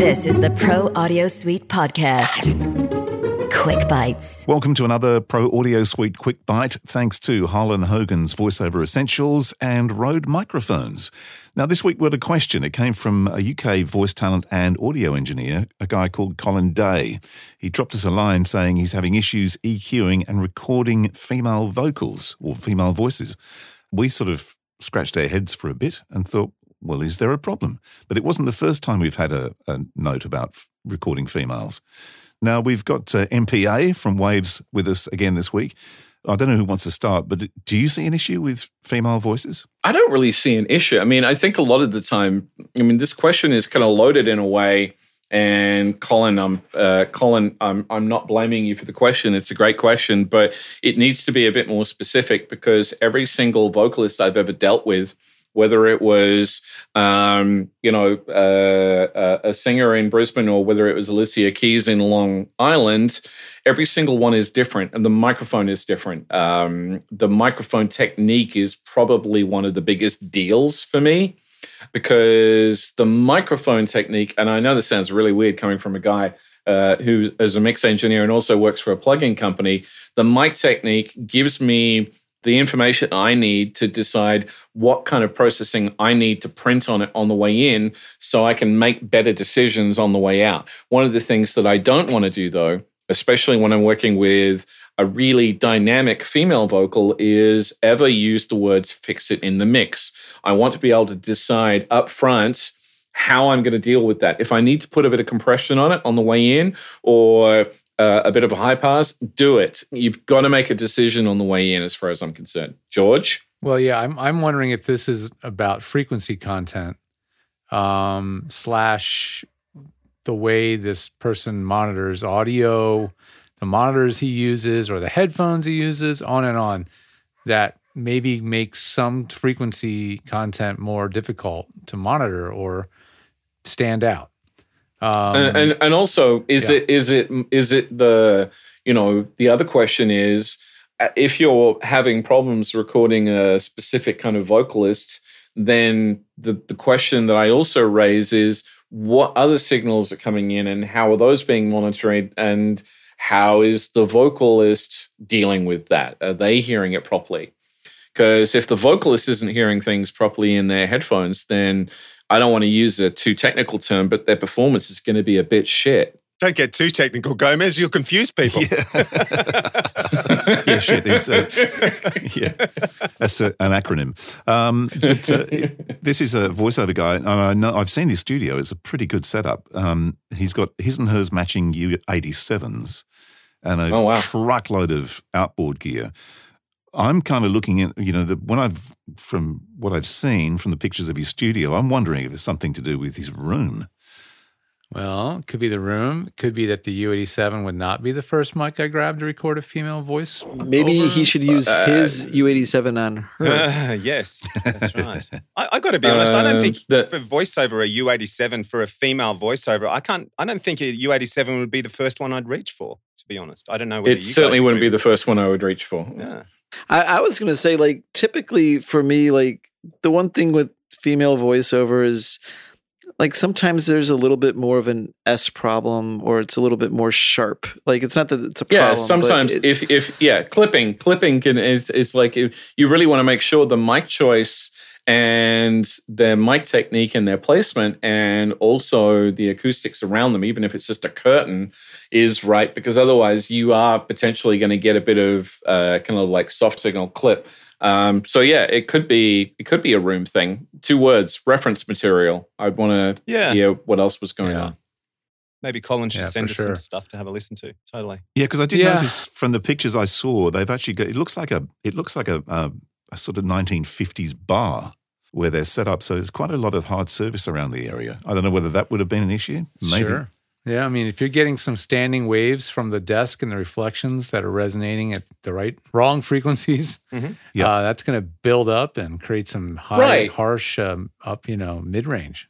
This is the Pro Audio Suite podcast. Quick Bites. Welcome to another Pro Audio Suite Quick Bite, thanks to Harlan Hogan's VoiceOver Essentials and Rode Microphones. Now, this week we had a question. It came from a UK voice talent and audio engineer, a guy called Colin Day. He dropped us a line saying he's having issues EQing and recording female vocals or female voices. We sort of scratched our heads for a bit and thought, well, is there a problem? But it wasn't the first time we've had a, a note about f- recording females. Now, we've got uh, MPA from Waves with us again this week. I don't know who wants to start, but do you see an issue with female voices? I don't really see an issue. I mean, I think a lot of the time, I mean, this question is kind of loaded in a way. And Colin, I'm uh, Colin, I'm I'm not blaming you for the question. It's a great question, but it needs to be a bit more specific because every single vocalist I've ever dealt with whether it was um, you know uh, uh, a singer in Brisbane or whether it was Alicia Keys in Long Island, every single one is different, and the microphone is different. Um, the microphone technique is probably one of the biggest deals for me because the microphone technique, and I know this sounds really weird coming from a guy. Uh, who is a mix engineer and also works for a plugin company, the mic technique gives me the information I need to decide what kind of processing I need to print on it on the way in so I can make better decisions on the way out. One of the things that I don't want to do, though, especially when I'm working with a really dynamic female vocal, is ever use the words fix it in the mix. I want to be able to decide up front how I'm going to deal with that. If I need to put a bit of compression on it on the way in, or uh, a bit of a high pass, do it. You've got to make a decision on the way in, as far as I'm concerned. George? Well, yeah, I'm, I'm wondering if this is about frequency content um, slash the way this person monitors audio, the monitors he uses, or the headphones he uses, on and on, that maybe makes some frequency content more difficult to monitor or stand out. Um, and, and, and also, is yeah. it is it is it the you know the other question is uh, if you're having problems recording a specific kind of vocalist, then the the question that I also raise is what other signals are coming in and how are those being monitored and how is the vocalist dealing with that? Are they hearing it properly? Because if the vocalist isn't hearing things properly in their headphones, then I don't want to use a too technical term, but their performance is going to be a bit shit. Don't get too technical, Gomez. You'll confuse people. Yeah, yeah shit. Is, uh, yeah, that's a, an acronym. Um, but uh, this is a voiceover guy. I know I've seen his studio. It's a pretty good setup. Um, he's got his and hers matching U87s and a oh, wow. truckload of outboard gear. I'm kind of looking at, you know, the, when I've, from what I've seen from the pictures of his studio, I'm wondering if it's something to do with his room. Well, could be the room. Could be that the U87 would not be the first mic I grabbed to record a female voice. Maybe over. he should use uh, his U87 on her. Uh, yes, that's right. I, I got to be honest. I don't think uh, for voiceover a U87 for a female voiceover. I can't. I don't think a U87 would be the first one I'd reach for. To be honest, I don't know. It certainly wouldn't be the first one I would reach for. Yeah. I, I was gonna say, like, typically for me, like the one thing with female voiceover is like sometimes there's a little bit more of an S problem or it's a little bit more sharp. Like it's not that it's a problem. Yeah, sometimes it, if if yeah, clipping clipping can is is like if you really want to make sure the mic choice and their mic technique and their placement and also the acoustics around them even if it's just a curtain is right because otherwise you are potentially going to get a bit of uh, kind of like soft signal clip um, so yeah it could be it could be a room thing two words reference material i'd want to yeah. hear what else was going yeah. on Maybe Colin should yeah, send us sure. some stuff to have a listen to. Totally. Yeah, because I did yeah. notice from the pictures I saw, they've actually got. It looks like a. It looks like a, a, a sort of 1950s bar where they're set up. So there's quite a lot of hard service around the area. I don't know whether that would have been an issue. Maybe. Sure. Yeah, I mean, if you're getting some standing waves from the desk and the reflections that are resonating at the right wrong frequencies, mm-hmm. yeah, uh, that's going to build up and create some high, right. harsh, um, up, you know, mid range.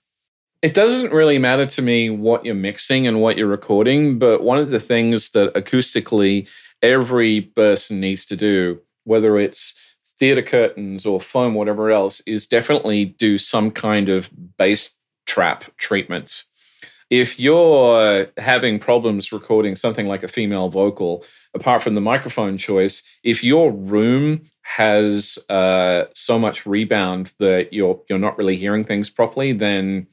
It doesn't really matter to me what you're mixing and what you're recording, but one of the things that acoustically every person needs to do, whether it's theater curtains or foam, whatever else, is definitely do some kind of bass trap treatments. if you're having problems recording something like a female vocal, apart from the microphone choice, if your room has uh, so much rebound that you're you're not really hearing things properly, then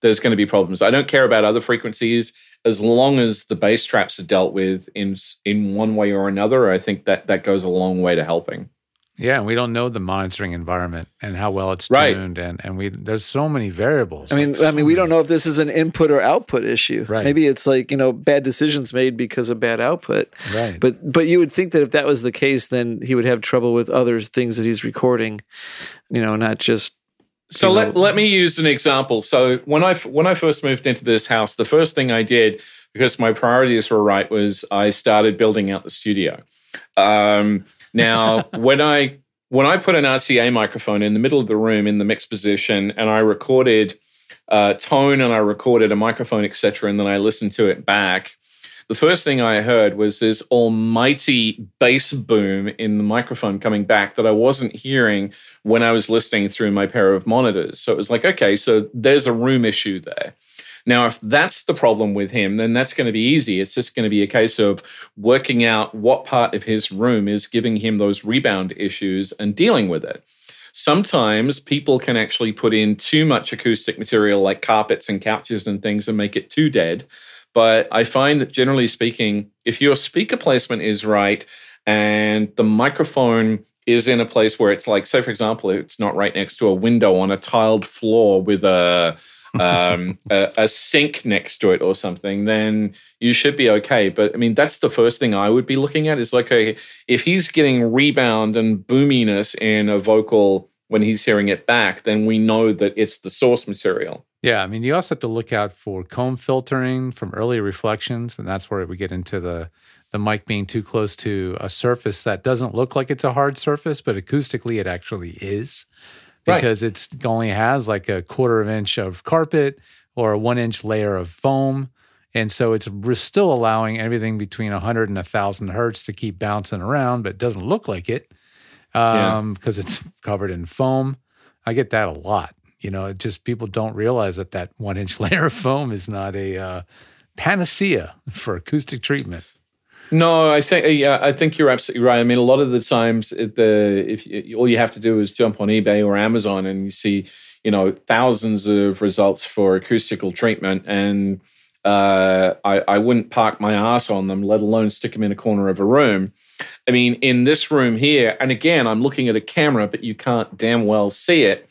there's going to be problems. I don't care about other frequencies as long as the bass traps are dealt with in in one way or another. I think that that goes a long way to helping. Yeah, and we don't know the monitoring environment and how well it's tuned, and and we there's so many variables. I mean, like so I mean, we don't know if this is an input or output issue. Right. Maybe it's like you know bad decisions made because of bad output. Right. But but you would think that if that was the case, then he would have trouble with other things that he's recording. You know, not just. So let, know. let me use an example. So when I when I first moved into this house, the first thing I did because my priorities were right was I started building out the studio. Um, now, when I when I put an RTA microphone in the middle of the room in the mix position, and I recorded uh, tone and I recorded a microphone, etc., and then I listened to it back. The first thing I heard was this almighty bass boom in the microphone coming back that I wasn't hearing when I was listening through my pair of monitors. So it was like, okay, so there's a room issue there. Now, if that's the problem with him, then that's going to be easy. It's just going to be a case of working out what part of his room is giving him those rebound issues and dealing with it. Sometimes people can actually put in too much acoustic material like carpets and couches and things and make it too dead. But I find that generally speaking, if your speaker placement is right and the microphone is in a place where it's like, say, for example, it's not right next to a window on a tiled floor with a um, a, a, sink next to it or something, then you should be okay. But I mean, that's the first thing I would be looking at is like, okay, if he's getting rebound and boominess in a vocal when he's hearing it back, then we know that it's the source material. Yeah, I mean, you also have to look out for comb filtering from early reflections, and that's where we get into the the mic being too close to a surface that doesn't look like it's a hard surface, but acoustically it actually is because right. it's only has like a quarter of inch of carpet or a one inch layer of foam. And so it's still allowing everything between 100 and 1,000 hertz to keep bouncing around, but it doesn't look like it um, because it's covered in foam. I get that a lot. You know, just people don't realize that that one inch layer of foam is not a uh, panacea for acoustic treatment. No, I think yeah, I think you're absolutely right. I mean, a lot of the times, the if you, all you have to do is jump on eBay or Amazon and you see, you know, thousands of results for acoustical treatment, and uh, I, I wouldn't park my ass on them, let alone stick them in a corner of a room. I mean, in this room here, and again, I'm looking at a camera, but you can't damn well see it.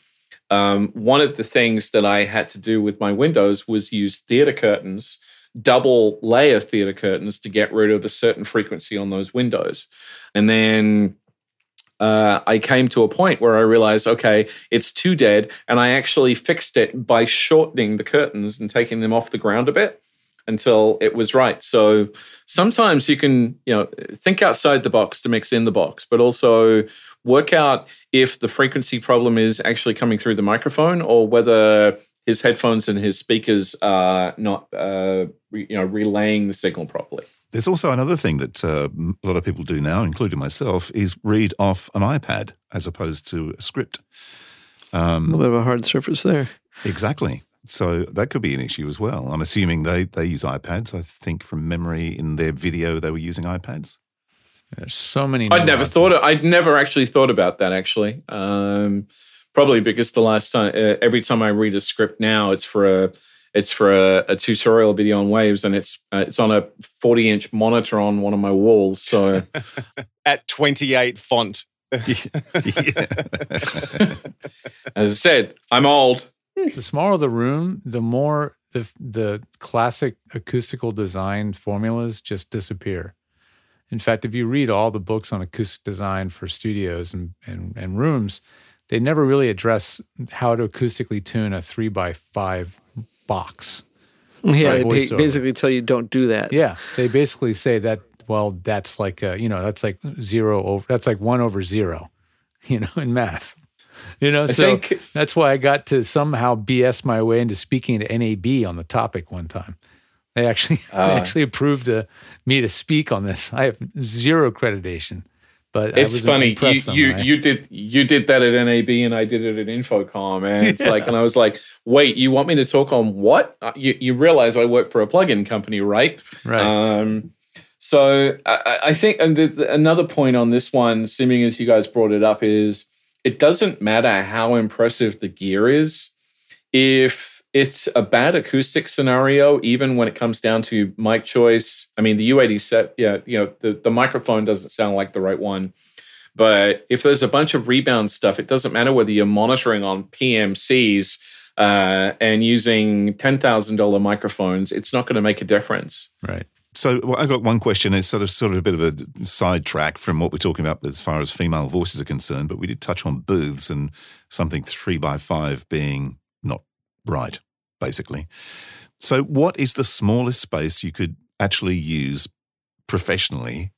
Um, one of the things that I had to do with my windows was use theater curtains double layer theater curtains to get rid of a certain frequency on those windows. And then uh, I came to a point where I realized, okay, it's too dead. And I actually fixed it by shortening the curtains and taking them off the ground a bit until it was right. So sometimes you can, you know, think outside the box to mix in the box, but also work out if the frequency problem is actually coming through the microphone or whether his headphones and his speakers are not, uh, re, you know, relaying the signal properly. There's also another thing that uh, a lot of people do now, including myself, is read off an iPad as opposed to a script. Um, a little bit of a hard surface there. Exactly. So that could be an issue as well. I'm assuming they, they use iPads. I think from memory in their video they were using iPads. There's so many. I'd never thought. Of, I'd never actually thought about that. Actually, um, Probably because the last time, uh, every time I read a script now, it's for a it's for a, a tutorial video on waves, and it's uh, it's on a 40 inch monitor on one of my walls. So at 28 font. As I said, I'm old. The smaller the room, the more the the classic acoustical design formulas just disappear. In fact, if you read all the books on acoustic design for studios and, and, and rooms, they never really address how to acoustically tune a three by five box. Yeah, they basically tell you don't do that. Yeah, they basically say that. Well, that's like a, you know that's like zero over. That's like one over zero, you know, in math. You know, I so think, that's why I got to somehow BS my way into speaking to NAB on the topic one time. They actually uh, they actually approved uh, me to speak on this. I have zero accreditation But it's funny. You you, you did you did that at NAB and I did it at InfoComm, and it's yeah. like, and I was like, wait, you want me to talk on what? Uh, you you realize I work for a plugin company, right? Right. Um, so I, I think, and the, the, another point on this one, seeming as you guys brought it up, is it doesn't matter how impressive the gear is if it's a bad acoustic scenario, even when it comes down to mic choice. I mean, the U87, yeah, you know, the, the microphone doesn't sound like the right one. But if there's a bunch of rebound stuff, it doesn't matter whether you're monitoring on PMCs uh, and using $10,000 microphones, it's not going to make a difference. Right. So well, I got one question. It's sort of sort of a bit of a sidetrack from what we're talking about as far as female voices are concerned, but we did touch on booths and something three by five being right, basically. So, what is the smallest space you could actually use professionally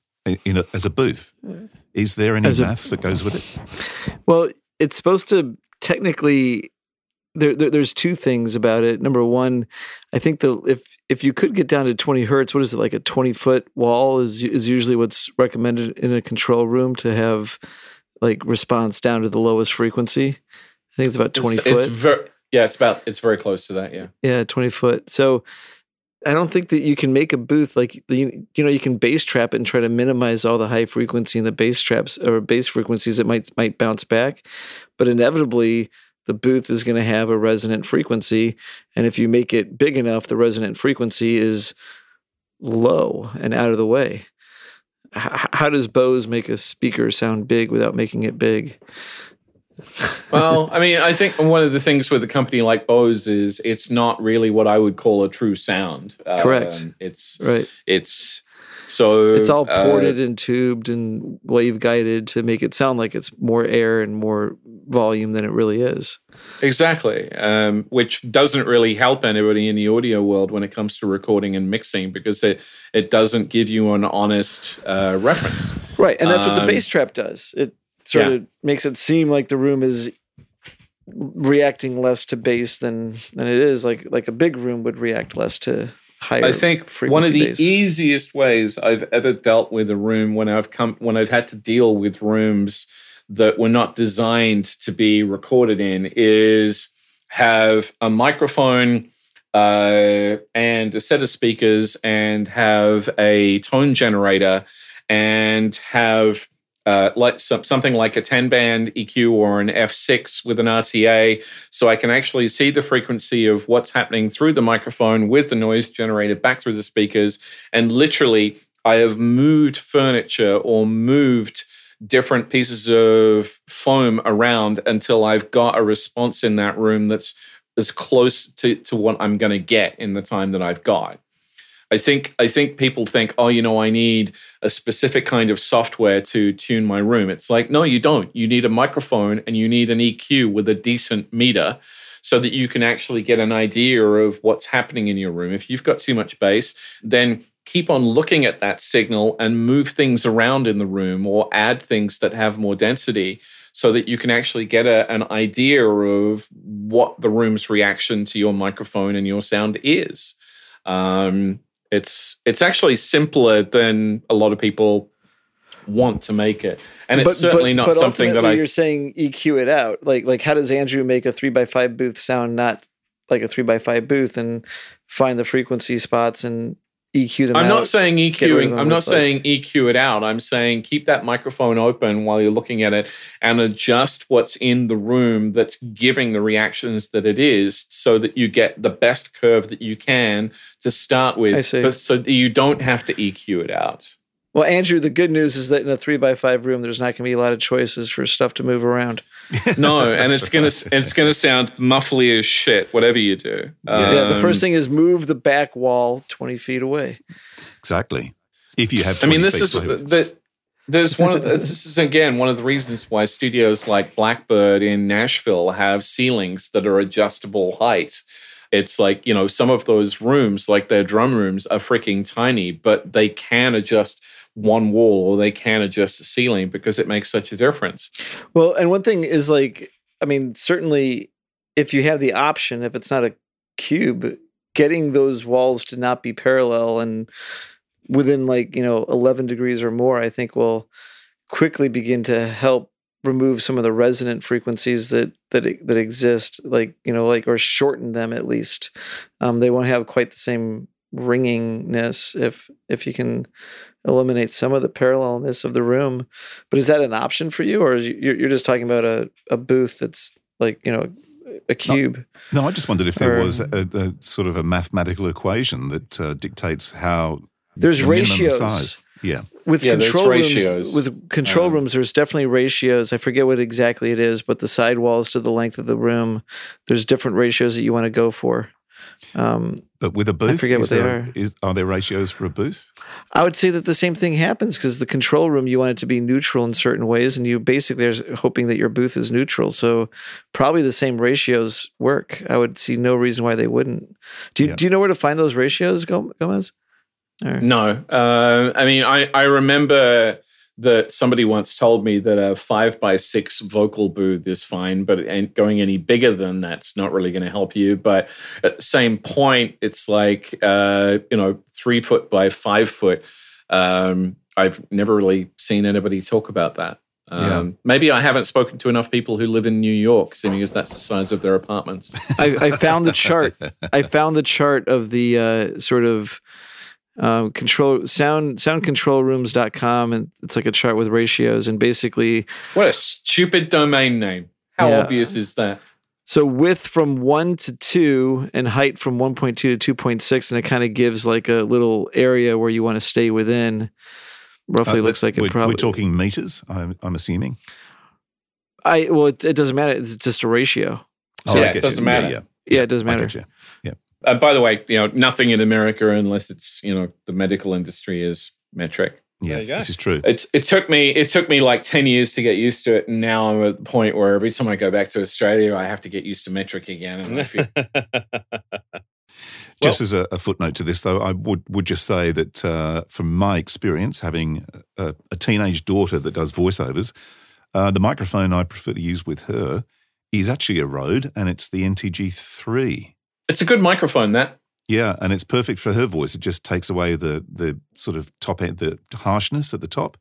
in a, as a booth? Hmm. Is there any as maths a, that goes with it? Well, it's supposed to technically there, there, there's two things about it. Number one, I think the if if you could get down to 20 hertz, what is it like a 20 foot wall is is usually what's recommended in a control room to have like response down to the lowest frequency. I think it's about 20 it's, foot. It's very, yeah, it's about it's very close to that. Yeah, yeah, 20 foot. So I don't think that you can make a booth like you, you know you can bass trap it and try to minimize all the high frequency and the bass traps or bass frequencies that might might bounce back, but inevitably the booth is going to have a resonant frequency. And if you make it big enough, the resonant frequency is low and out of the way. H- how does Bose make a speaker sound big without making it big? Well, I mean, I think one of the things with a company like Bose is it's not really what I would call a true sound. Correct. Um, it's right. It's so it's all uh, ported uh, and tubed and wave guided to make it sound like it's more air and more volume than it really is. Exactly, um, which doesn't really help anybody in the audio world when it comes to recording and mixing because it it doesn't give you an honest uh, reference. Right, and that's um, what the um, bass trap does. It sort yeah. of makes it seem like the room is reacting less to bass than than it is. Like like a big room would react less to higher. I think one of the easiest ways I've ever dealt with a room when I've come when I've had to deal with rooms that were not designed to be recorded in is have a microphone uh, and a set of speakers and have a tone generator and have uh, like some, something like a 10 band EQ or an F6 with an RTA, so I can actually see the frequency of what's happening through the microphone with the noise generated back through the speakers. And literally, I have moved furniture or moved different pieces of foam around until I've got a response in that room that's as close to, to what I'm going to get in the time that I've got. I think I think people think, oh, you know, I need a specific kind of software to tune my room. It's like, no, you don't. You need a microphone and you need an EQ with a decent meter so that you can actually get an idea of what's happening in your room. If you've got too much bass, then keep on looking at that signal and move things around in the room or add things that have more density so that you can actually get a, an idea of what the room's reaction to your microphone and your sound is. Um, it's it's actually simpler than a lot of people want to make it, and it's but, certainly but, not but something that I. You're saying EQ it out, like like how does Andrew make a three by five booth sound not like a three by five booth and find the frequency spots and EQ them I'm out, not saying EQing. I'm not saying EQ it out. I'm saying keep that microphone open while you're looking at it and adjust what's in the room that's giving the reactions that it is so that you get the best curve that you can to start with. I see. But so that you don't have to EQ it out. Well, Andrew, the good news is that in a three by five room, there's not going to be a lot of choices for stuff to move around. no, and it's gonna it's gonna sound muffly as shit, whatever you do. Um, yeah, the first thing is move the back wall twenty feet away. Exactly. If you have, I mean, this is the, there's one of the, this is again one of the reasons why studios like Blackbird in Nashville have ceilings that are adjustable height. It's like you know some of those rooms, like their drum rooms, are freaking tiny, but they can adjust one wall or they can adjust the ceiling because it makes such a difference. Well, and one thing is like, I mean, certainly if you have the option, if it's not a cube, getting those walls to not be parallel and within like, you know, 11 degrees or more, I think will quickly begin to help remove some of the resonant frequencies that that that exist, like you know, like or shorten them at least. Um, they won't have quite the same ringingness if if you can eliminate some of the parallelness of the room. But is that an option for you, or is you, you're just talking about a, a booth that's like you know a cube? No, no I just wondered if there or, was a, a, sort of a mathematical equation that uh, dictates how there's the ratios. Size. Yeah. With yeah, control rooms, ratios. with control um, rooms, there's definitely ratios. I forget what exactly it is, but the sidewalls to the length of the room, there's different ratios that you want to go for. Um, but with a booth, I forget what there, they are. Is, are there ratios for a booth? I would say that the same thing happens because the control room you want it to be neutral in certain ways, and you basically are hoping that your booth is neutral. So probably the same ratios work. I would see no reason why they wouldn't. Do you, yeah. do you know where to find those ratios, Gomez? Or? No, uh, I mean I I remember that somebody once told me that a five by six vocal booth is fine, but going any bigger than that's not really going to help you. But at the same point, it's like uh, you know three foot by five foot. Um, I've never really seen anybody talk about that. Um, yeah. Maybe I haven't spoken to enough people who live in New York, seeing as that's the size of their apartments. I, I found the chart. I found the chart of the uh, sort of um, control sound soundcontrolrooms.com and it's like a chart with ratios and basically what a stupid domain name. How yeah. obvious is that? So width from 1 to 2 and height from 1.2 to 2.6 and it kind of gives like a little area where you want to stay within. Roughly uh, looks like it probably we're talking meters I'm, I'm assuming? I well it, it, doesn't matter it's just a ratio. So oh, yeah it doesn't you. matter yeah, yeah. yeah, it doesn't matter uh, by the way, you know, nothing in America unless it's you know the medical industry is metric. Yeah, this is true. It's it took me it took me like ten years to get used to it, and now I'm at the point where every time I go back to Australia, I have to get used to metric again. And I feel. just well, as a, a, footnote to this, though, I would would just say that uh, from my experience, having a, a, teenage daughter that does voiceovers, uh, the microphone I prefer to use with her is actually a Rode, and it's the NTG three. It's a good microphone, that. Yeah, and it's perfect for her voice. It just takes away the the sort of top end, the harshness at the top,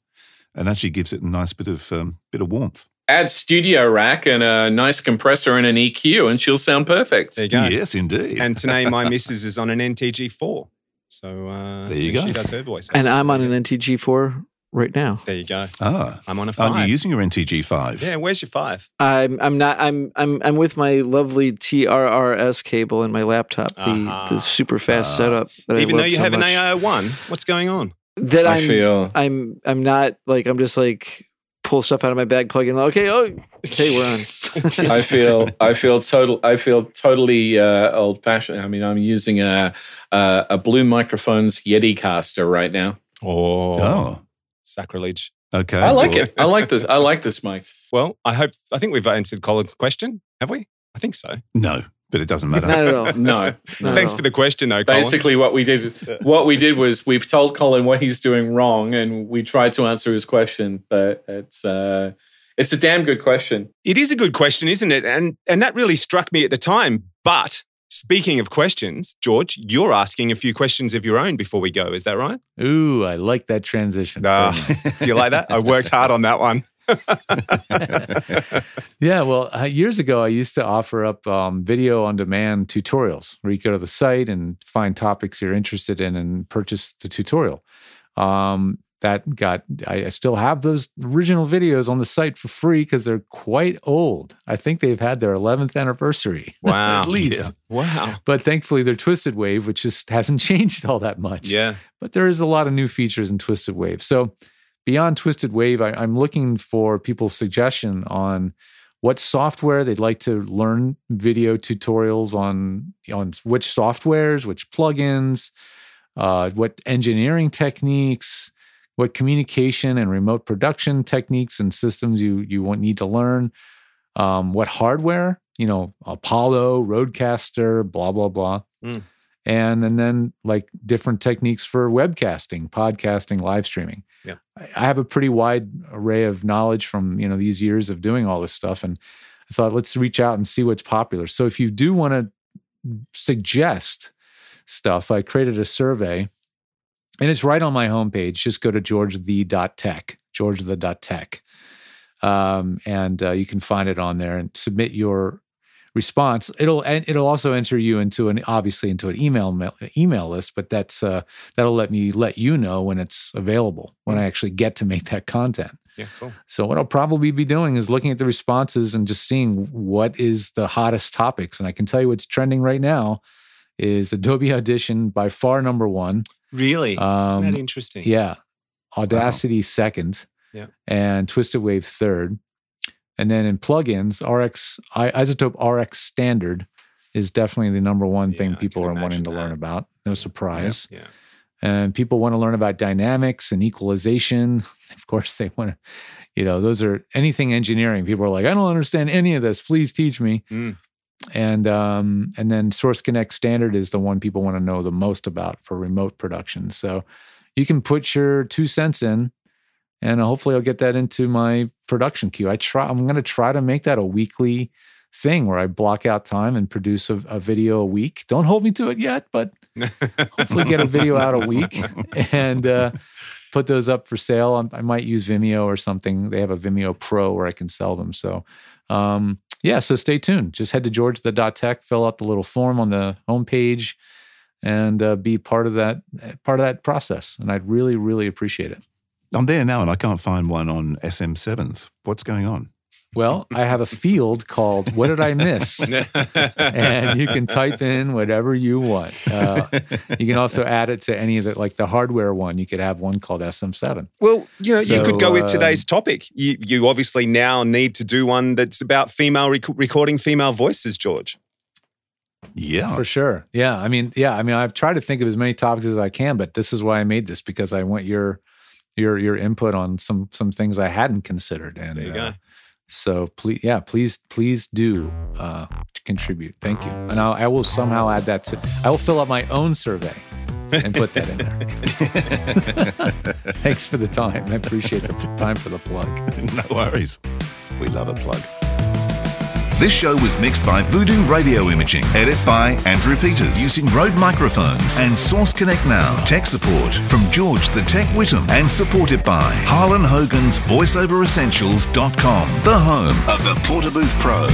and actually gives it a nice bit of um, bit of warmth. Add studio rack and a nice compressor and an EQ, and she'll sound perfect. There you go. Yes, indeed. And today, my missus is on an NTG four, so uh, there you go. She does her voice, and I'm on an NTG four right now. There you go. Ah, I'm on a five. Are you using your NTG five? Yeah. Where's your five? I'm I'm not I'm I'm I'm with my lovely TRRS cable in my laptop, the uh-huh. the super fast uh, setup. That I've. Even though you so have much. an AIO one, what's going on? That I I'm, feel I'm I'm not like I'm just like pull stuff out of my bag, plug in. Okay, oh, okay, we're on. I feel I feel total I feel totally uh, old fashioned. I mean, I'm using a, a a Blue Microphones Yeti caster right now. Oh. oh. Sacrilege. Okay. I like it. I like this. I like this, Mike. Well, I hope, I think we've answered Colin's question. Have we? I think so. No, but it doesn't matter. Not at all. No. Thanks for the question, though, Colin. Basically, what we did, what we did was we've told Colin what he's doing wrong, and we tried to answer his question. But it's uh, it's a damn good question. It is a good question, isn't it? And and that really struck me at the time. But Speaking of questions, George, you're asking a few questions of your own before we go. Is that right? Ooh, I like that transition. Uh, do you like that? I worked hard on that one. yeah, well, uh, years ago, I used to offer up um, video on demand tutorials where you go to the site and find topics you're interested in and purchase the tutorial. Um, that got I, still have those original videos on the site for free because they're quite old. I think they've had their 11th anniversary. Wow. at least. Yeah. Wow. But thankfully they're Twisted Wave, which just hasn't changed all that much. Yeah. But there is a lot of new features in Twisted Wave. So beyond Twisted Wave, I, I'm looking for people's suggestion on what software they'd like to learn video tutorials on on which softwares, which plugins, uh, what engineering techniques, what communication and remote production techniques and systems you you want need to learn, um, what hardware, you know, Apollo, RodeCaster, blah blah blah, mm. and and then like different techniques for webcasting, podcasting, live streaming. Yeah, I have a pretty wide array of knowledge from you know these years of doing all this stuff, and I thought let's reach out and see what's popular. So if you do want to suggest stuff, I created a survey and it's right on my homepage. Just go to georgethe.tech, George the tech, um, and uh, you can find it on there and submit your response. It'll it'll also enter you into an obviously into an email email list, but that's uh, that'll let me let you know when it's available when I mm. actually get to make that content. Yeah, cool. So what I'll probably be doing is looking at the responses and just seeing what is the hottest topics. And I can tell you what's trending right now is Adobe Audition by far number one. Really? Um, Isn't that um, interesting? Yeah. Audacity wow. second. Yeah. And Twisted Wave third. And then in plugins, RX iZotope RX Standard is definitely the number one yeah, thing people are wanting to that. learn about. No surprise. Yeah. yeah. And people want to learn about dynamics and equalization. Of course, they want to, you know, those are anything engineering. People are like, I don't understand any of this. Please teach me. Mm. And um, and then Source Connect Standard is the one people want to know the most about for remote production. So you can put your two cents in and hopefully I'll get that into my production queue. I try. I'm going to try to make that a weekly thing where I block out time and produce a, a video a week. Don't hold me to it yet, but hopefully get a video out a week and uh, put those up for sale. I might use Vimeo or something. They have a Vimeo Pro where I can sell them. So. Um, yeah, so stay tuned. Just head to George the tech, fill out the little form on the homepage, and uh, be part of that part of that process. And I'd really, really appreciate it. I'm there now and I can't find one on SM7s. What's going on? Well, I have a field called What Did I Miss? and you can type in whatever you want. Uh, you can also add it to any of the, like the hardware one. You could have one called SM7. Well, you know, so, you could go with today's um, topic. You, you obviously now need to do one that's about female rec- recording female voices, George. Yeah. For sure. Yeah. I mean, yeah. I mean, I've tried to think of as many topics as I can, but this is why I made this because I want your your your input on some some things I hadn't considered. And there you uh, go. So please, yeah, please, please do uh, contribute. Thank you, and I'll, I will somehow add that to. I will fill out my own survey and put that in there. Thanks for the time. I appreciate the time for the plug. no worries. We love a plug. This show was mixed by Voodoo Radio Imaging. Edit by Andrew Peters using Rode microphones and Source Connect Now. Tech support from George the Tech Whittam and supported by Harlan Hogan's VoiceOverEssentials.com, the home of the Portabooth Pro.